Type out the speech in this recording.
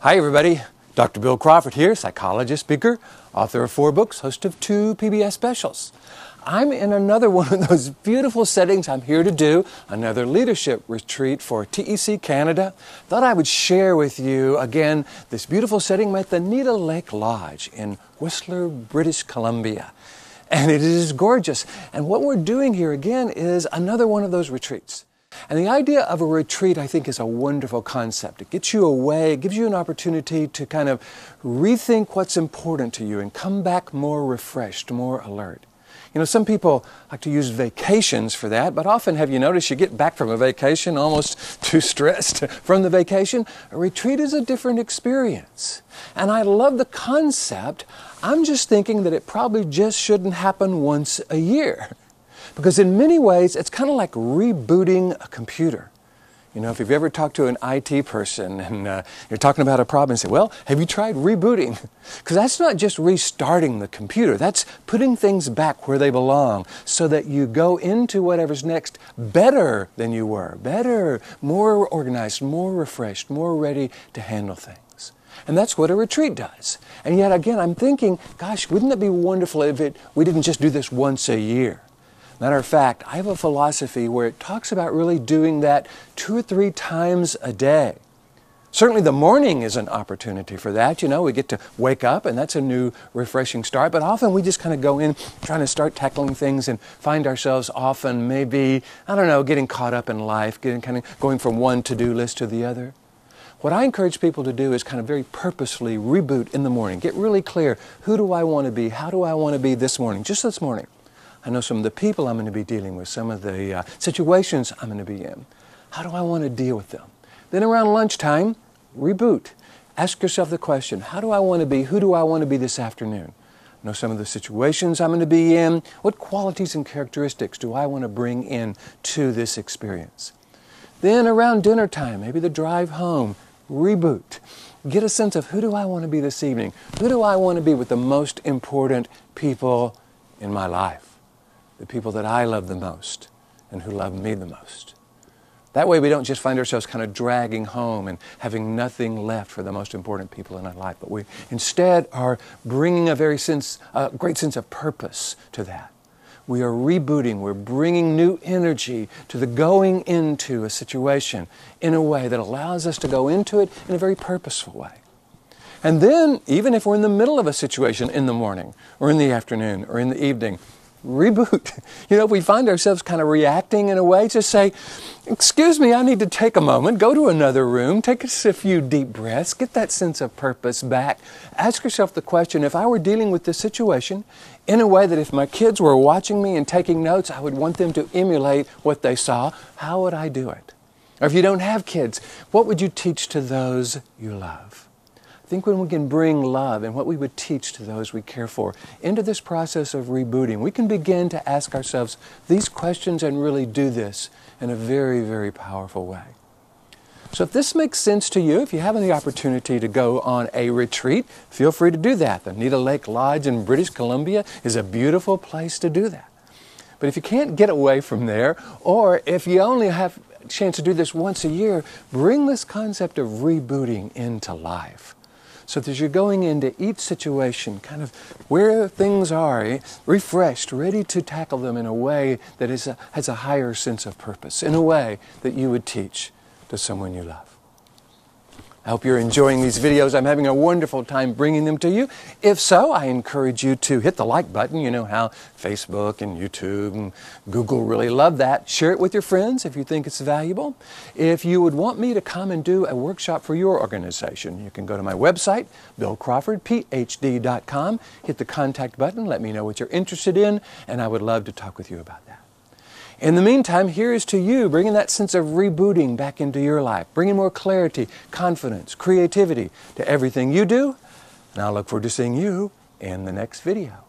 Hi, everybody. Dr. Bill Crawford here, psychologist, speaker, author of four books, host of two PBS specials. I'm in another one of those beautiful settings. I'm here to do another leadership retreat for TEC Canada. Thought I would share with you again this beautiful setting at the Nita Lake Lodge in Whistler, British Columbia. And it is gorgeous. And what we're doing here again is another one of those retreats. And the idea of a retreat, I think, is a wonderful concept. It gets you away, it gives you an opportunity to kind of rethink what's important to you and come back more refreshed, more alert. You know, some people like to use vacations for that, but often have you noticed you get back from a vacation almost too stressed from the vacation? A retreat is a different experience. And I love the concept. I'm just thinking that it probably just shouldn't happen once a year. Because in many ways, it's kind of like rebooting a computer. You know, if you've ever talked to an IT person and uh, you're talking about a problem and say, well, have you tried rebooting? Because that's not just restarting the computer, that's putting things back where they belong so that you go into whatever's next better than you were, better, more organized, more refreshed, more ready to handle things. And that's what a retreat does. And yet again, I'm thinking, gosh, wouldn't it be wonderful if it, we didn't just do this once a year? Matter of fact, I have a philosophy where it talks about really doing that two or three times a day. Certainly, the morning is an opportunity for that. You know, we get to wake up, and that's a new, refreshing start. But often we just kind of go in trying to start tackling things and find ourselves often maybe, I don't know, getting caught up in life, getting kind of going from one to do list to the other. What I encourage people to do is kind of very purposefully reboot in the morning. Get really clear who do I want to be? How do I want to be this morning? Just this morning. I know some of the people I'm going to be dealing with, some of the uh, situations I'm going to be in. How do I want to deal with them? Then around lunchtime, reboot. Ask yourself the question how do I want to be? Who do I want to be this afternoon? Know some of the situations I'm going to be in. What qualities and characteristics do I want to bring in to this experience? Then around dinner time, maybe the drive home, reboot. Get a sense of who do I want to be this evening? Who do I want to be with the most important people in my life? The people that I love the most and who love me the most. That way, we don't just find ourselves kind of dragging home and having nothing left for the most important people in our life, but we instead are bringing a very sense, a great sense of purpose to that. We are rebooting, we're bringing new energy to the going into a situation in a way that allows us to go into it in a very purposeful way. And then, even if we're in the middle of a situation in the morning or in the afternoon or in the evening, reboot. You know, if we find ourselves kind of reacting in a way, just say, Excuse me, I need to take a moment, go to another room, take a few deep breaths, get that sense of purpose back. Ask yourself the question if I were dealing with this situation in a way that if my kids were watching me and taking notes, I would want them to emulate what they saw, how would I do it? Or if you don't have kids, what would you teach to those you love? Think when we can bring love and what we would teach to those we care for into this process of rebooting, we can begin to ask ourselves these questions and really do this in a very, very powerful way. So, if this makes sense to you, if you have any opportunity to go on a retreat, feel free to do that. The Nita Lake Lodge in British Columbia is a beautiful place to do that. But if you can't get away from there, or if you only have a chance to do this once a year, bring this concept of rebooting into life. So that you're going into each situation kind of where things are, eh, refreshed, ready to tackle them in a way that is a, has a higher sense of purpose, in a way that you would teach to someone you love. I hope you're enjoying these videos. I'm having a wonderful time bringing them to you. If so, I encourage you to hit the like button. You know how Facebook and YouTube and Google really love that. Share it with your friends if you think it's valuable. If you would want me to come and do a workshop for your organization, you can go to my website, billcrawfordphd.com, hit the contact button, let me know what you're interested in, and I would love to talk with you about that. In the meantime, here is to you bringing that sense of rebooting back into your life, bringing more clarity, confidence, creativity to everything you do. And I'll look forward to seeing you in the next video.